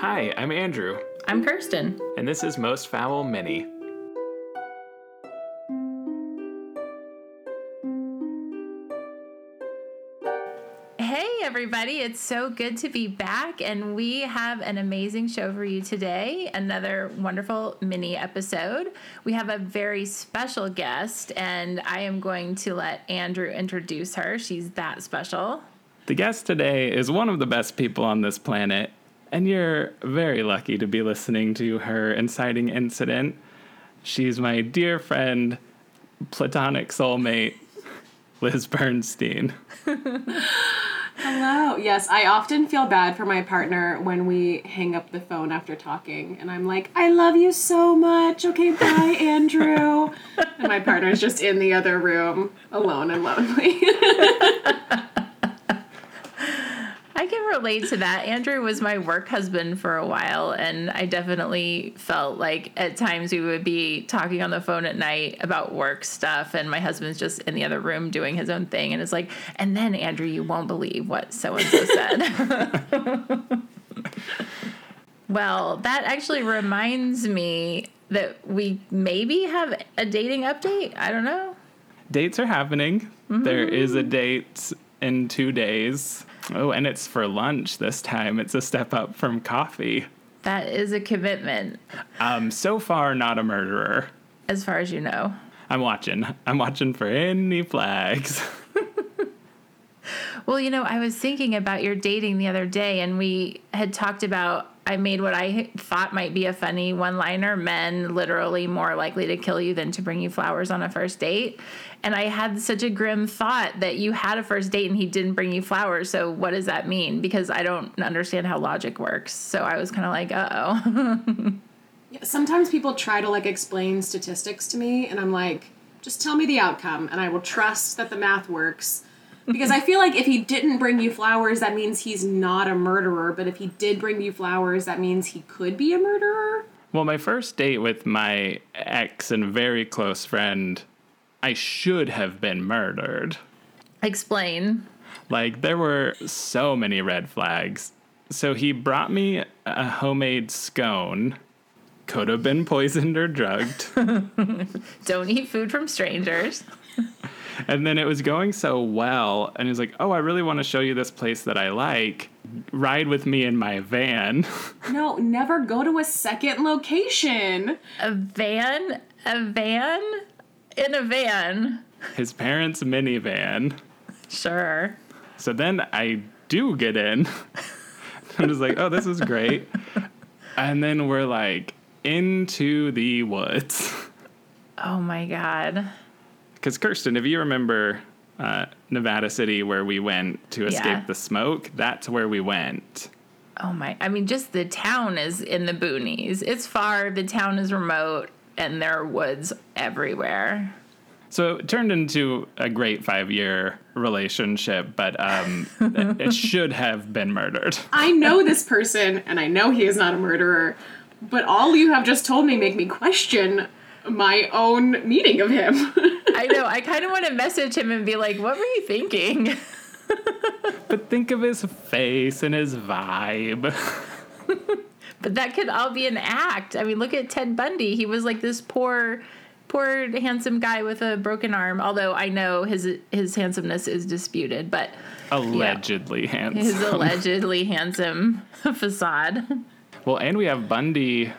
Hi, I'm Andrew, I'm Kirsten. and this is Most Foul Mini. Hey, everybody. It's so good to be back, and we have an amazing show for you today. Another wonderful mini episode. We have a very special guest, and I am going to let Andrew introduce her. She's that special. The guest today is one of the best people on this planet, and you're very lucky to be listening to her inciting incident. She's my dear friend, platonic soulmate, Liz Bernstein. Hello. Yes, I often feel bad for my partner when we hang up the phone after talking, and I'm like, I love you so much. Okay, bye, Andrew. and my partner's just in the other room, alone and lonely. Relate to that. Andrew was my work husband for a while, and I definitely felt like at times we would be talking on the phone at night about work stuff, and my husband's just in the other room doing his own thing. And it's like, and then, Andrew, you won't believe what so and so said. well, that actually reminds me that we maybe have a dating update. I don't know. Dates are happening. There mm-hmm. is a date in two days. Oh, and it's for lunch this time. It's a step up from coffee. That is a commitment, Um, so far, not a murderer. as far as you know. I'm watching. I'm watching for any flags. Well, you know, I was thinking about your dating the other day, and we had talked about. I made what I thought might be a funny one liner men literally more likely to kill you than to bring you flowers on a first date. And I had such a grim thought that you had a first date and he didn't bring you flowers. So, what does that mean? Because I don't understand how logic works. So, I was kind of like, uh oh. Sometimes people try to like explain statistics to me, and I'm like, just tell me the outcome, and I will trust that the math works. Because I feel like if he didn't bring you flowers, that means he's not a murderer. But if he did bring you flowers, that means he could be a murderer. Well, my first date with my ex and very close friend, I should have been murdered. Explain. Like, there were so many red flags. So he brought me a homemade scone. Could have been poisoned or drugged. Don't eat food from strangers. and then it was going so well. And he's like, Oh, I really want to show you this place that I like. Ride with me in my van. No, never go to a second location. A van? A van? In a van. His parents' minivan. Sure. So then I do get in. I'm just like, oh, this is great. And then we're like into the woods. Oh my God. Because Kirsten, if you remember uh, Nevada City where we went to escape Yeah. the smoke, that's where we went. Oh my. I mean, just the town is in the boonies. It's far, the town is remote, and there are woods everywhere. So it turned into a great five year relationship, but um, it should have been murdered. I know this person, and I know he is not a murderer. But all you have just told me make me question my own meeting of him. I know. I kind of want to message him and be like, what were you thinking? But think of his face and his vibe. But that could all be an act. I mean, look at Ted Bundy. He was like this poor, poor handsome guy with a broken arm. Although I know his his handsomeness is disputed, but Allegedly handsome. his allegedly handsome facade. Well, and we have Bundy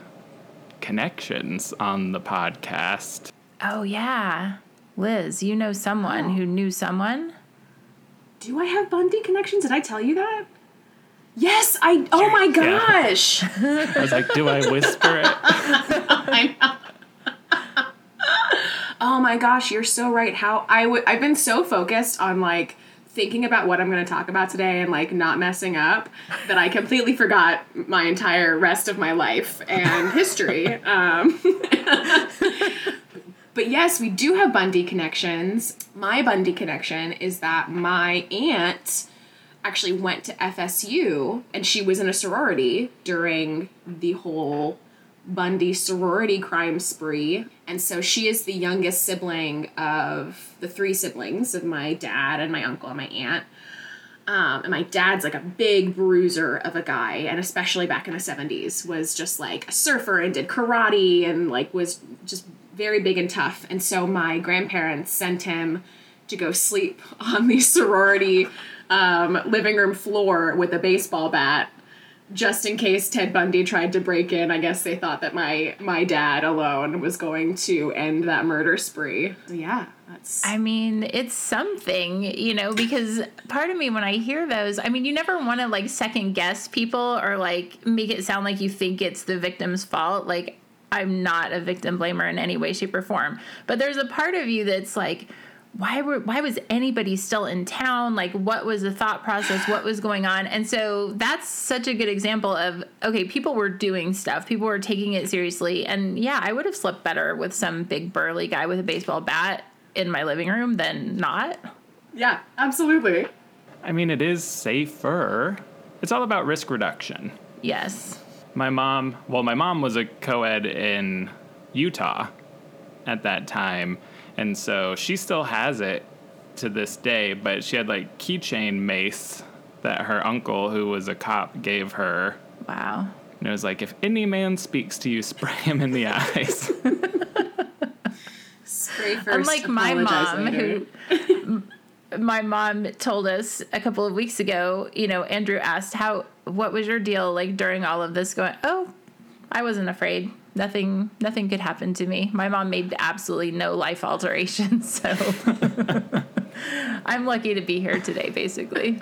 connections on the podcast. Oh yeah, Liz, you know someone who knew someone. Do I have Bundy connections? Did I tell you that? Yes, I. Oh my Yeah. gosh! I was like, do I whisper it? I know. oh my gosh, you're so right. How I would. I've been so focused on like thinking about what I'm going to talk about today and like not messing up that I completely forgot my entire rest of my life and history. Um, but yes, we do have Bundy connections. My Bundy connection is that my aunt actually went to FSU and she was in a sorority during the whole Bundy sorority crime spree. And so she is the youngest sibling of the three siblings of my dad and my uncle and my aunt. Um, and my dad's like a big bruiser of a guy, and especially back in the 70s, was just like a surfer and did karate and like was just very big and tough. And so my grandparents sent him to go sleep on the sorority um, living room floor with a baseball bat just in case Ted Bundy tried to break in, I guess they thought that my my dad alone was going to end that murder spree. So yeah, that's I mean, it's something, you know, because part of me when I hear those, I mean, you never want to like second guess people or like make it sound like you think it's the victim's fault. Like I'm not a victim blamer in any way shape or form. But there's a part of you that's like why were why was anybody still in town? Like what was the thought process? What was going on? And so that's such a good example of okay people were doing stuff. People were taking it seriously. And yeah i would have slept better with some big burly guy with a baseball bat in my living room than not. Yeah absolutely. I mean, it is safer. It's all about risk reduction. yes. My mom, well, my mom was a co ed in Utah at that time. And so she still has it to this day, but she had like keychain mace that her uncle, who was a cop, gave her. wow And it was like, if any man speaks to you, spray him in the eyes. spray first. unlike my mom later. who my mom told us a couple of weeks ago you know andrew asked how what was your deal like during all of this going oh i wasn't afraid nothing nothing could happen to me. My mom made absolutely no life alterations so i'm lucky to be here today basically.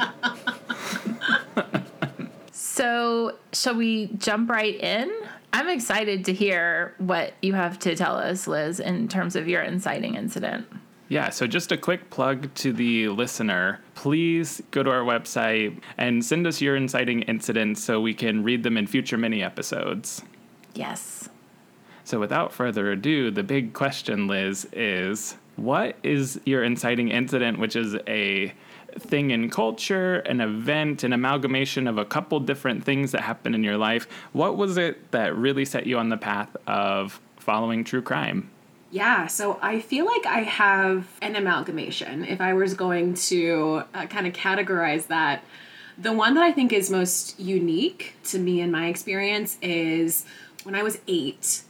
So shall we jump right in? I'm excited to hear what you have to tell us liz in terms of your inciting incident. Yeah, so just a quick plug to the listener. Please go to our website and send us your inciting incidents so we can read them in future mini episodes. yes So without further ado, the big question, Liz, is what is your inciting incident, which is a thing in culture, an event, an amalgamation of a couple different things that happen in your life? What was it that really set you on the path of following true crime? Yeah, so I feel like I have an amalgamation. If I was going to uh, kind of categorize that, the one that I think is most unique to me in my experience is when I was eight.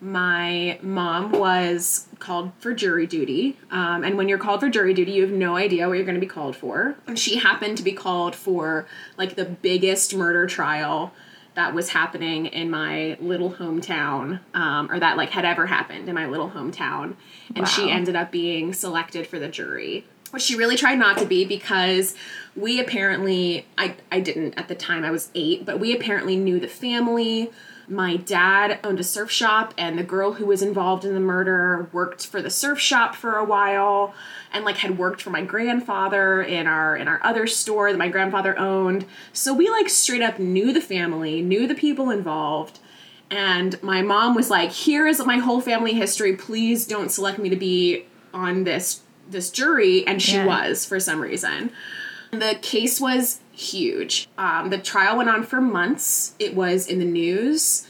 My mom was called for jury duty. Um, and when you're called for jury duty, you have no idea what you're going to be called for. And she happened to be called for like the biggest murder trial that was happening in my little hometown, um, or that like had ever happened in my little hometown, and she ended up being selected for the jury, which she really tried not to be because we apparently I I didn't at the time I was eight, but we apparently knew the family. My dad owned a surf shop, and the girl who was involved in the murder worked for the surf shop for a while, and like had worked for my grandfather in our in our other store that my grandfather owned. So we like straight up knew the family, knew the people involved. And my mom was like, "Here is my whole family history. Please don't select me to be on this this jury." And she Yeah. was for some reason. The case was huge. Um, the trial went on for months. It was in the news.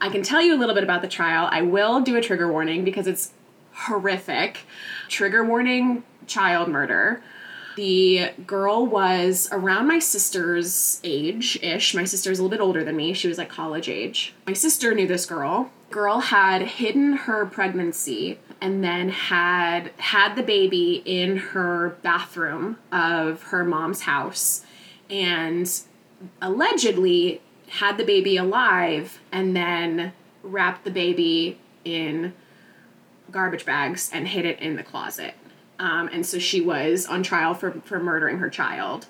I can tell you a little bit about the trial. I will do a trigger warning because it's horrific. Trigger warning child murder. The girl was around my sister's age ish. My sister's a little bit older than me. She was like college age. My sister knew this girl. Girl had hidden her pregnancy and then had had the baby in her bathroom of her mom's house and allegedly had the baby alive and then wrapped the baby in garbage bags and hid it in the closet. Um, and so she was on trial for, for murdering her child.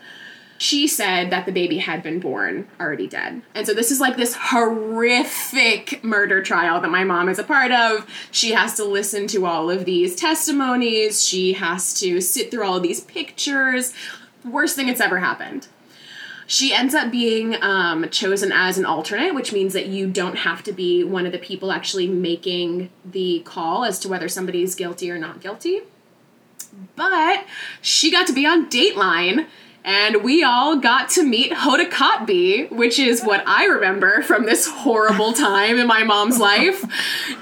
She said that the baby had been born already dead. And so this is like this horrific murder trial that my mom is a part of. She has to listen to all of these testimonies, she has to sit through all of these pictures. Worst thing that's ever happened. She ends up being um, chosen as an alternate, which means that you don't have to be one of the people actually making the call as to whether somebody is guilty or not guilty. But she got to be on Dateline and we all got to meet Hoda Kotb, which is what I remember from this horrible time in my mom's life,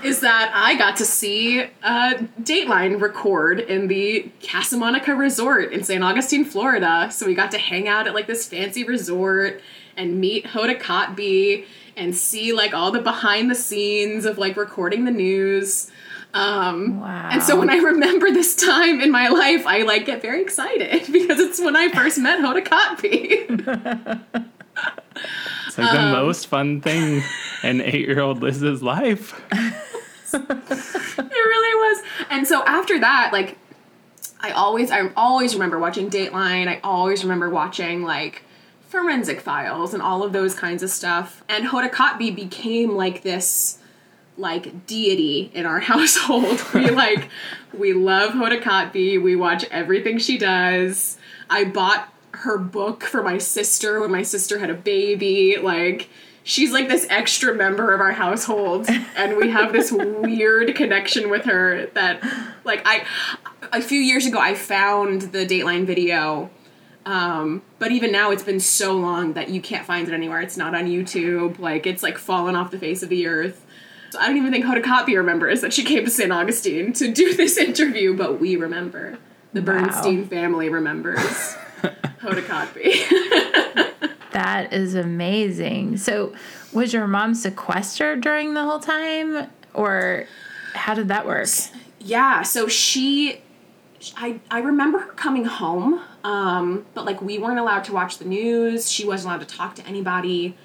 is that I got to see uh, Dateline record in the Casa Monica Resort in St. Augustine, Florida. So we got to hang out at like this fancy resort and meet Hoda Kotb and see like all the behind the scenes of like recording the news. Um, Wow. And so when I remember this time in my life, I like get very excited because it's when I first met Hoda Kotb. It's like the most fun thing in eight year old Liz's life. it really was. And so after that, like, I always, I always remember watching Dateline. I always remember watching like Forensic Files and all of those kinds of stuff. And Hoda Kotb became like this like deity in our household. we like we love Hoda Kotb. We watch everything she does. I bought her book for my sister when my sister had a baby. Like she's like this extra member of our household and we have this weird connection with her that like I a few years ago I found the Dateline video um, but even now, it's been so long that you can't find it anywhere. It's not on YouTube. Like it's like fallen off the face of the earth. I don't even think Hoda Kotb remembers that she came to St. Augustine to do this interview, but we remember. The Bernstein family remembers Hoda Kotb. That is amazing. So, was your mom sequestered during the whole time, or how did that work? yeah, so she, I I remember her coming home, um, but like we weren't allowed to watch the news. She wasn't allowed to talk to anybody.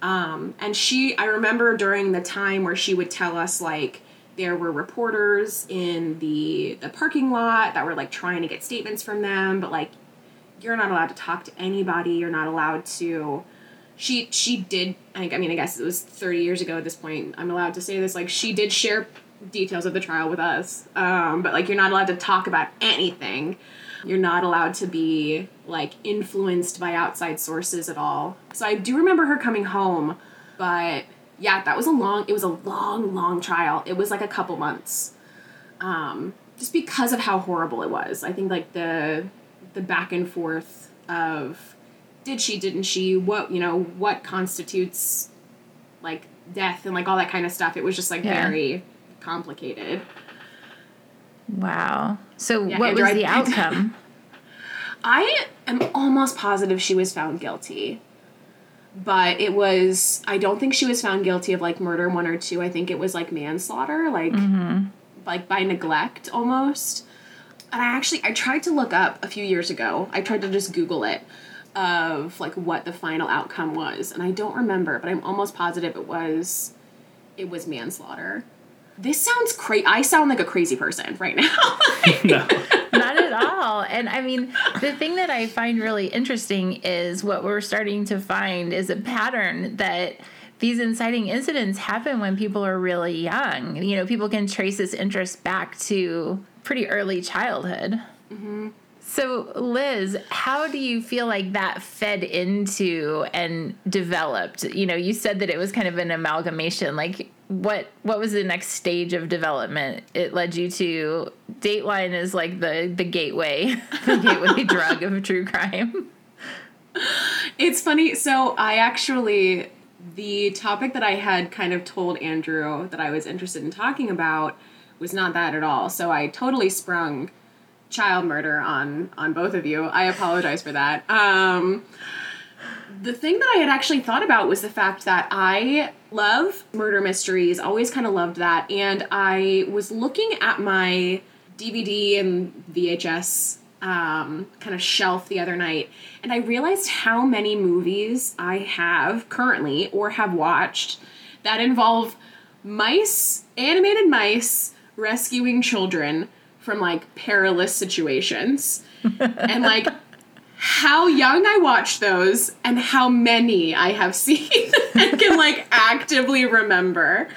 Um, and she, I remember during the time where she would tell us like there were reporters in the the parking lot that were like trying to get statements from them, but like you're not allowed to talk to anybody. You're not allowed to. She she did. I, think. I mean, I guess it was 30 years ago at this point. I'm allowed to say this. Like she did share details of the trial with us, um, but like you're not allowed to talk about anything. You're not allowed to be like influenced by outside sources at all. So I do remember her coming home, but yeah, that was a long. It was a long, long trial. It was like a couple months, um, just because of how horrible it was. I think like the the back and forth of did she, didn't she, what you know, what constitutes like death and like all that kind of stuff. It was just like Yeah. very complicated. Wow. So, Yeah, what Andrew, was the I- outcome? I am almost positive she was found guilty. But it was I don't think she was found guilty of like murder one or two. I think it was like manslaughter, like mm-hmm. like by neglect almost. And I actually I tried to look up a few years ago. I tried to just Google it of like what the final outcome was, and I don't remember, but I'm almost positive it was it was manslaughter. This sounds crazy. I sound like a crazy person right now. No. Not at all. And I mean, the thing that I find really interesting is what we're starting to find is a pattern that these inciting incidents happen when people are really young. You know, people can trace this interest back to pretty early childhood. Mm-hmm. So, Liz, how do you feel like that fed into and developed? You know, you said that it was kind of an amalgamation. Like, what what was the next stage of development? It led you to Dateline is like the the gateway, the gateway drug of true crime. It's funny. So I actually the topic that I had kind of told Andrew that I was interested in talking about was not that at all. So I totally sprung child murder on on both of you. I apologize for that. Um the thing that I had actually thought about was the fact that I love murder mysteries, always kind of loved that, and I was looking at my DVD and VHS um, kind of shelf the other night, and I realized how many movies I have currently or have watched that involve mice, animated mice, rescuing children from like perilous situations. and like how young I watched those and how many I have seen and can like actively remember.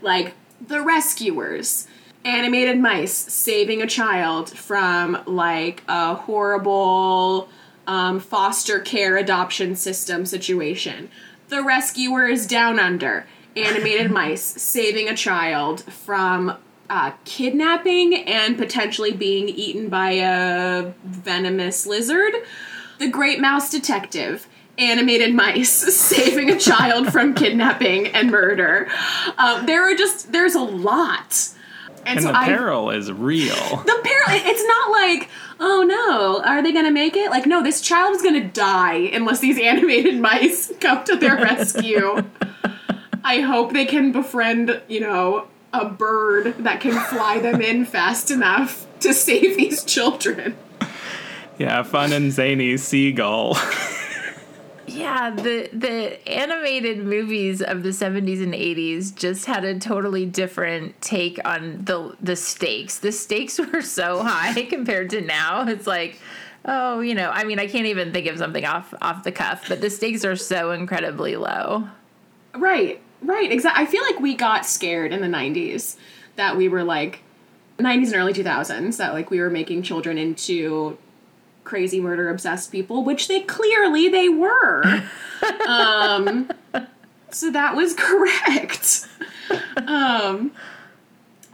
Like The Rescuers, animated mice saving a child from like a horrible um, foster care adoption system situation. The Rescuers Down Under, animated mice saving a child from uh, kidnapping and potentially being eaten by a venomous lizard. The Great Mouse Detective, animated mice saving a child from kidnapping and murder. Um, there are just there's a lot. And so the I- peril is real. the peril it's not like oh no are they gonna make it like no this child is gonna die unless these animated mice come to their rescue i hope they can befriend you know a bird that can fly them in fast enough to save these children Yeah, fun and zany seagull. Yeah, the the animated movies of the 70s and 80s just had a totally different take on the the stakes. The stakes were so high compared to now. It's like, oh, you know, I mean, I can't even think of something off off the cuff, but the stakes are so incredibly low. right right exactly i feel like we got scared in the 90s that we were like 90s and early 2000s that like we were making children into crazy murder obsessed people which they clearly they were. Um so that was correct. Um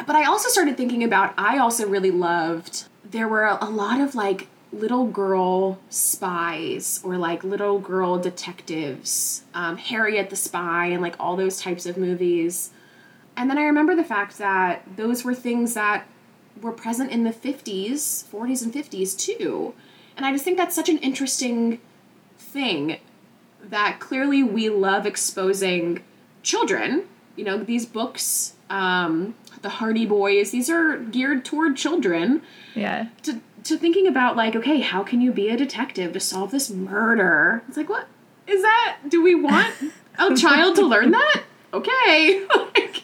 but i also started thinking about i also really loved there were a lot of like little girl spies or like little girl detectives um, harriet the spy and like all those types of movies. And then i remember the fact that those were things that were present in the 50s 40s and 50s too. And i just think that's such an interesting thing that clearly we love exposing children. You know these books um, the hardy boys these are geared toward children. Yeah. to, to thinking about like okay how can you be a detective to solve this murder? It's like what? Is that do we want a child to learn that? Okay. Like,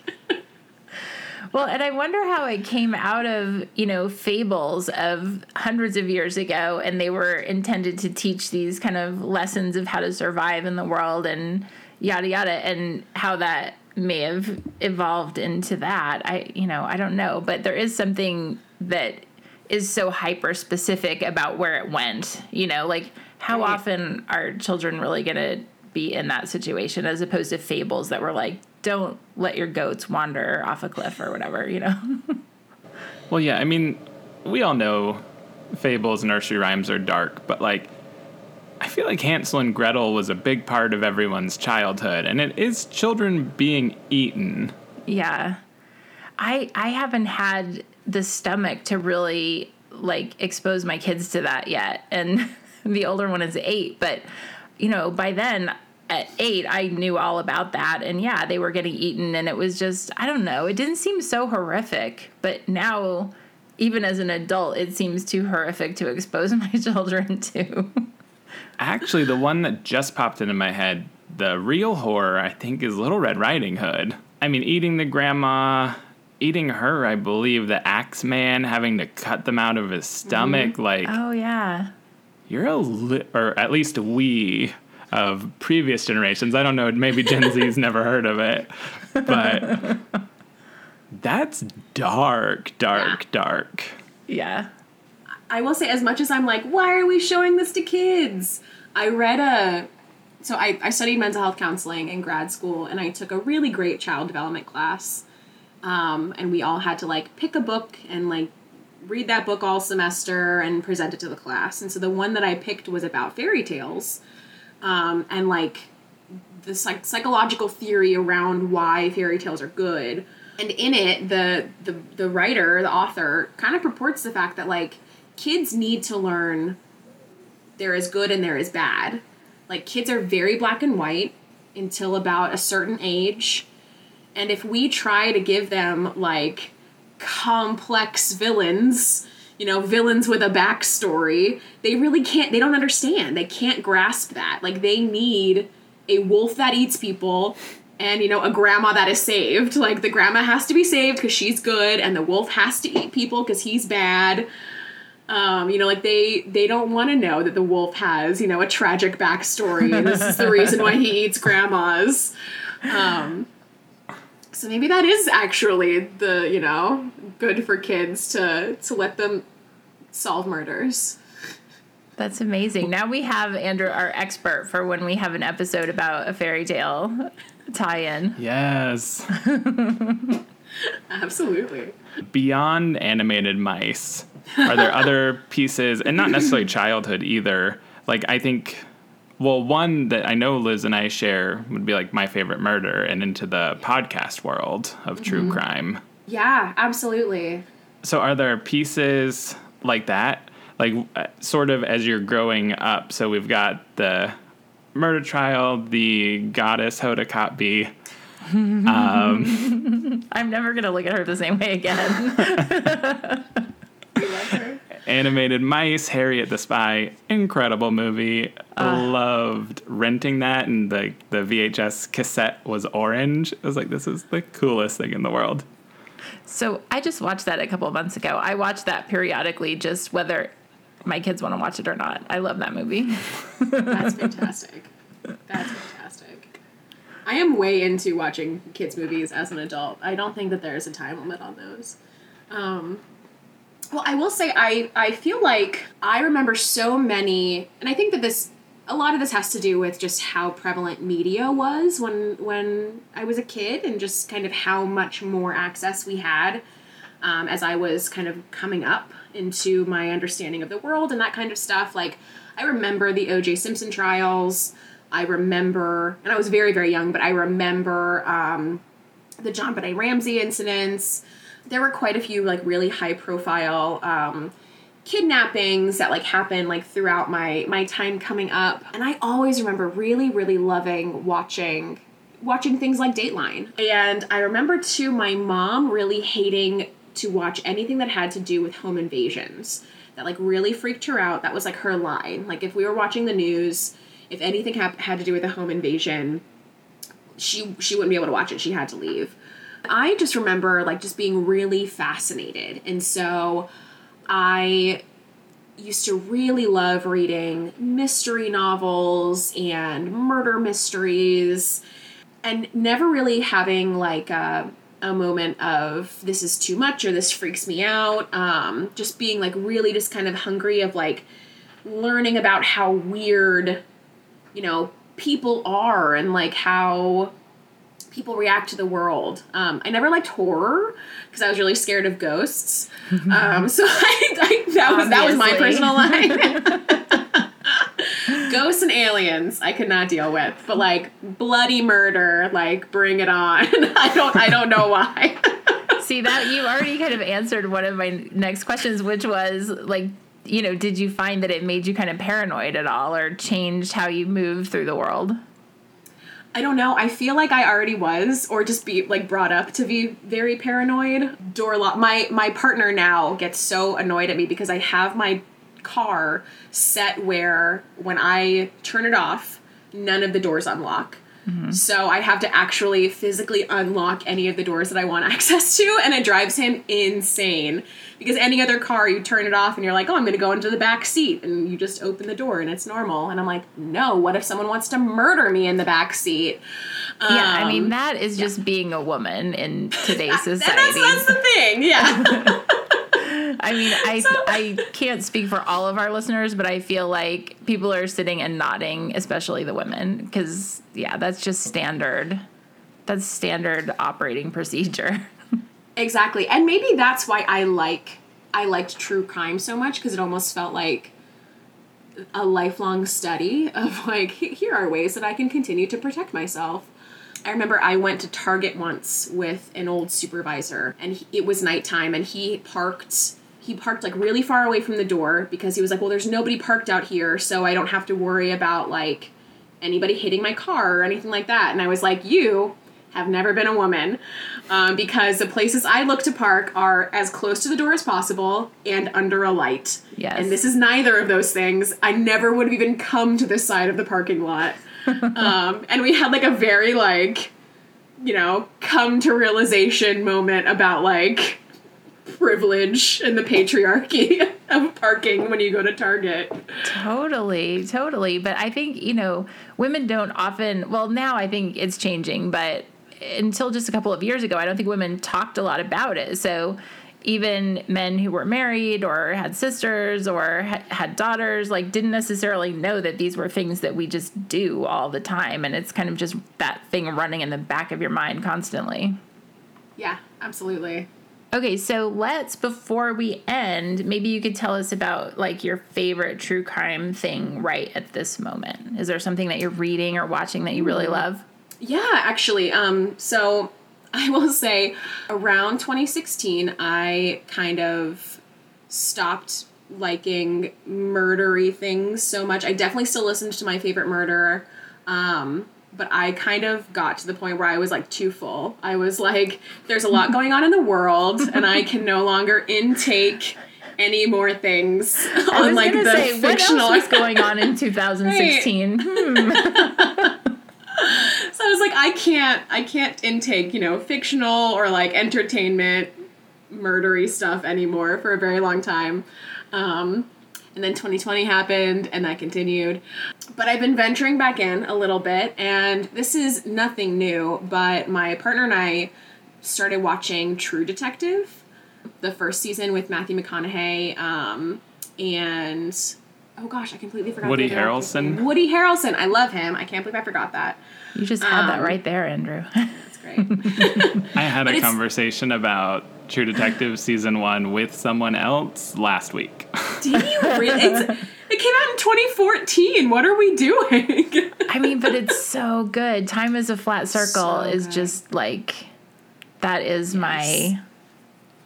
Well, and I wonder how it came out of, you know, fables of hundreds of years ago, and they were intended to teach these kind of lessons of how to survive in the world and yada yada, and how that may have evolved into that. I, you know, I don't know, but there is something that is so hyper specific about where it went. You know, like how Right. often are children really going to be in that situation as opposed to fables that were like, don't let your goats wander off a cliff or whatever, you know? Well, yeah, I mean, we all know fables and nursery rhymes are dark, but like, I feel like Hansel and Gretel was a big part of everyone's childhood, and it is children being eaten. yeah. I I haven't had the stomach to really like expose my kids to that yet. And the older one is 8, but you know, by then at 8 I knew all about that and yeah, they were getting eaten and it was just I don't know, it didn't seem so horrific, but now even as an adult, it seems too horrific to expose my children to. Actually, the one that just popped into my head, the real horror, I think, is Little Red Riding Hood. I mean, eating the grandma, eating her, I believe, the axe man having to cut them out of his mm-hmm. stomach. Like, oh yeah. you're a li- or at least we of previous generations. I don't know, maybe Gen Z's never heard of it, but that's dark, dark, dark. Yeah. I will say, as much as I'm like, why are we showing this to kids? I read a. So I, I studied mental health counseling in grad school, and I took a really great child development class. Um, and we all had to like pick a book and like read that book all semester and present it to the class. And so the one that I picked was about fairy tales, um, and like the psych- psychological theory around why fairy tales are good. And in it, the the the writer, the author, kind of purports the fact that like kids need to learn there is good and there is bad. Like kids are very black and white until about a certain age. And if we try to give them like complex villains, you know, villains with a backstory, they really can't, they don't understand. They can't grasp that. Like they need a wolf that eats people and, you know, a grandma that is saved. Like the grandma has to be saved because she's good and the wolf has to eat people because he's bad. Um, you know, like they they don't want to know that the wolf has, you know, a tragic backstory and this is the reason why he eats grandmas. Um, so maybe that is actually the, you know, good for kids to to let them solve murders. That's amazing. Now we have Andrew, our expert, for when we have an episode about a fairy tale tie-in. Yes. Absolutely. Beyond animated mice, are there other pieces, and not necessarily childhood either, like I think well, one that I know Liz and I share would be like my favorite murder and into the podcast world of true Mm-hmm. crime. Yeah, absolutely. So are there pieces like that? Like uh, sort of as you're growing up. So we've got the murder trial, the goddess Hoda Kotb, I'm never gonna look at her the same way again. animated mice, Harriet the Spy, incredible movie. I loved renting that and the the VHS cassette was orange. I was like, this is the coolest thing in the world. so I just watched that a couple of months ago. I watch that periodically, just whether my kids want to watch it or not. I love that movie. That's fantastic. That's fantastic. I am way into watching kids' movies as an adult. I don't think that there's a time limit on those. Um, well, I will say I I feel like I remember so many, and I think that this a lot of this has to do with just how prevalent media was when when I was a kid, and just kind of how much more access we had um, as I was kind of coming up into my understanding of the world and that kind of stuff. Like, I remember the O.J. Simpson trials. I remember, and I was very, very young, but I remember um, the JonBenét Ramsey incidents. There were quite a few like really high profile um, kidnappings that like happened like throughout my my time coming up, and I always remember really, really loving watching watching things like Dateline. And I remember too my mom really hating to watch anything that had to do with home invasions. That like really freaked her out. That was like her line. Like if we were watching the news, if anything hap- had to do with a home invasion, she she wouldn't be able to watch it. She had to leave. I just remember like just being really fascinated. And so I used to really love reading mystery novels and murder mysteries and never really having like a, a moment of this is too much or this freaks me out um, just being like really just kind of hungry of like learning about how weird you know people are and like how people react to the world. Um, i never liked horror because i was really scared of ghosts. Um, so I, I, that was that was my personal line ghosts and aliens i could not deal with but like bloody murder like bring it on. I don't i don't know why. See that you already kind of answered one of my next questions, which was like, you know, did you find that it made you kind of paranoid at all, or changed how you move through the world? I don't know. I feel like I already was, or just be like brought up to be very paranoid. Door lock. My my partner now gets so annoyed at me because I have my car set where when I turn it off, none of the doors unlock. So I have to actually physically unlock any of the doors that I want access to, and it drives him insane. Because any other car, you turn it off and you're like, oh, I'm going to go into the back seat, and you just open the door and it's normal. And I'm like, no, what if someone wants to murder me in the back seat? yeah, I Um, mean that is just being a woman in today's That's, society. that's the thing, yeah. I mean, I I can't speak for all of our listeners, but I feel like people are sitting and nodding, especially the women, because yeah, that's just standard. That's standard operating procedure. exactly, and maybe that's why I like I liked true crime so much because it almost felt like a lifelong study of like here are ways that I can continue to protect myself. I remember I went to Target once with an old supervisor, and he, it was nighttime, and he parked. He parked like really far away from the door because he was like, "Well, there's nobody parked out here, so I don't have to worry about like anybody hitting my car or anything like that." And I was like, "You have never been a woman," um, because the places I look to park are as close to the door as possible and under a light. Yes. And this is neither of those things. I never would have even come to this side of the parking lot. um, and we had like a very like, you know, come to realization moment about like privilege and the patriarchy of parking when you go to Target. Totally, totally. But I think, you know, women don't often, well, now I think it's changing, but until just a couple of years ago, I don't think women talked a lot about it. So even men who were married or had sisters or ha- had daughters, like, didn't necessarily know that these were things that we just do all the time. And it's kind of just that thing running in the back of your mind constantly. Yeah, absolutely. Okay, so let's before we end, maybe you could tell us about like your favorite true crime thing right at this moment. Is there something that you're reading or watching that you really love? Yeah, actually. Um, so I will say around 2016, I kind of stopped liking murdery things so much. I definitely still listened to my favorite murderer. Um, but I kind of got to the point where I was like too full. I was like, there's a lot going on in the world, and I can no longer intake any more things I on was like the say, fictional. what else was going on in 2016? Hmm. so I was like, I can't, I can't intake, you know, fictional or like entertainment, murdery stuff anymore for a very long time. Um, and then 2020 happened, and that continued. But I've been venturing back in a little bit, and this is nothing new. But my partner and I started watching True Detective, the first season with Matthew McConaughey, um, and oh gosh, I completely forgot. Woody the other actor's Harrelson? Woody Harrelson. I love him. I can't believe I forgot that. You just had that Um, right there, Andrew. That's great. I had a conversation about True Detective season one with someone else last week. Did you really? It's, it came out in 2014. What are we doing? I mean, but it's so good. Time is a flat circle So is good. just like that is my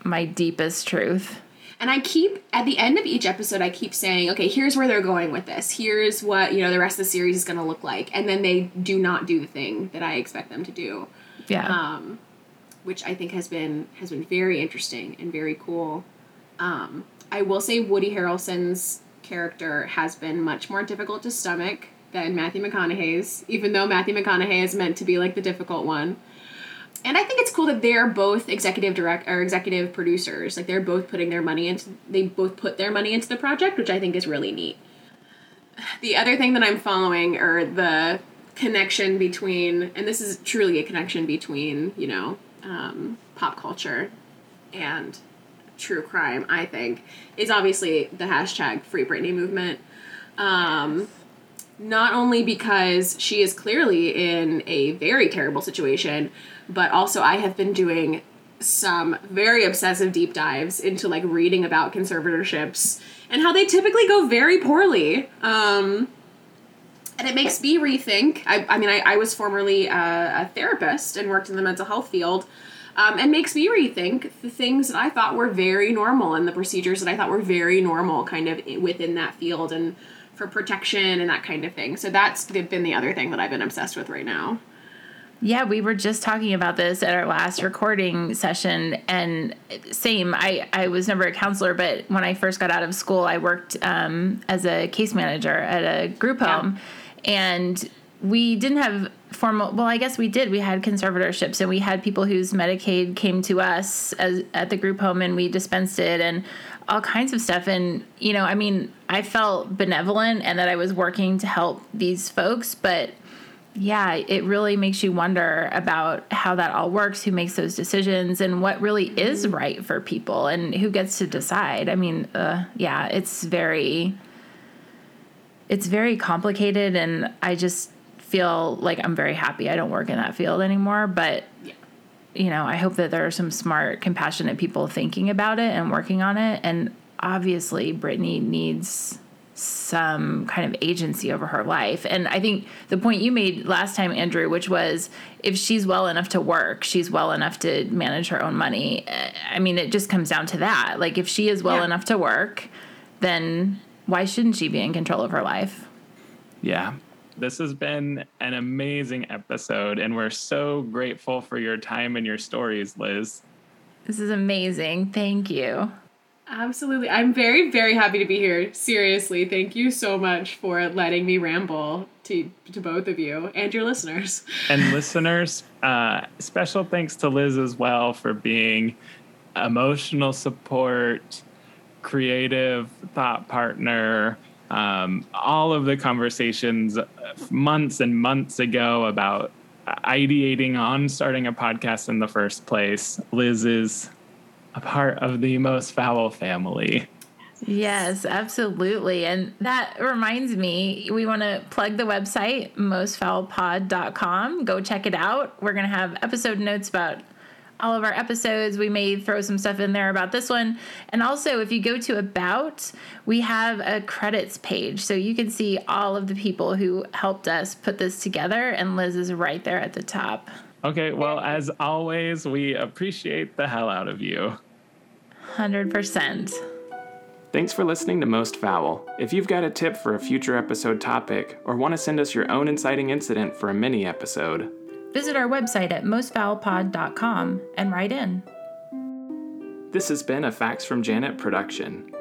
my deepest truth. and I keep at the end of each episode, I keep saying, okay, here's where they're going with this. Here's what you know the rest of the series is going to look like, and then they do not do the thing that I expect them to do, Yeah. um, which I think has been has been very interesting and very cool. Um, I will say Woody Harrelson's character has been much more difficult to stomach than Matthew McConaughey's, even though Matthew McConaughey is meant to be like the difficult one. And I think it's cool that they're both executive direct or executive producers. Like they're both putting their money into they both put their money into the project, which I think is really neat. The other thing that I'm following are the connection between, and this is truly a connection between, you know, um, pop culture and true crime, I think, is obviously the hashtag Free Britney movement. Um, not only because she is clearly in a very terrible situation, but also I have been doing some very obsessive deep dives into like reading about conservatorships and how they typically go very poorly. Um, and it makes me rethink. I, I mean, I, I was formerly a, a therapist and worked in the mental health field. Um, and makes me rethink the things that I thought were very normal and the procedures that I thought were very normal, kind of within that field and for protection and that kind of thing. So that's been the other thing that I've been obsessed with right now. Yeah, we were just talking about this at our last recording session, and same. I I was never a counselor, but when I first got out of school, I worked um, as a case manager at a group Yeah. And we didn't have formal. Well, I guess we did. We had conservatorships, and we had people whose Medicaid came to us as at the group home, and we dispensed it, and all kinds of stuff. And you know, I mean, I felt benevolent and that I was working to help these folks, but yeah, it really makes you wonder about how that all works, who makes those decisions, and what really is right for people, and who gets to decide. I mean, uh, yeah, it's very, it's very complicated, and I just feel like I'm very happy I don't work in that field anymore. But you know, I hope that there are some smart, compassionate people thinking about it and working on it. And obviously, Britney needs some kind of agency over her life. And I think the point you made last time, Andrew, which was if she's well enough to work, she's well enough to manage her own money. I mean, it just comes down to that. Like, if she is well Yeah. enough to work, then why shouldn't she be in control of her life? Yeah. This has been an amazing episode, and we're so grateful for your time and your stories, Liz. This is amazing. Thank you. Absolutely. I'm very, very happy to be here. Seriously, thank you so much for letting me ramble to, to both of you and your listeners. And listeners, uh, special thanks to Liz as well for being emotional support, creative thought partner, um, all of the conversations uh, months and months ago about ideating on starting a podcast in the first place. Liz is a part of the most foul family. Yes, absolutely. And that reminds me, we want to plug the website, mostfoulpod.com. Go check it out. We're going to have episode notes about all of our episodes. We may throw some stuff in there about this one. And also, if you go to About, we have a credits page. So you can see all of the people who helped us put this together. And Liz is right there at the top. Okay, well, as always, we appreciate the hell out of you. 100%. Thanks for listening to Most Foul. If you've got a tip for a future episode topic, or want to send us your own inciting incident for a mini episode, Visit our website at mostfoulpod.com and write in. this has been a Facts from Janet production.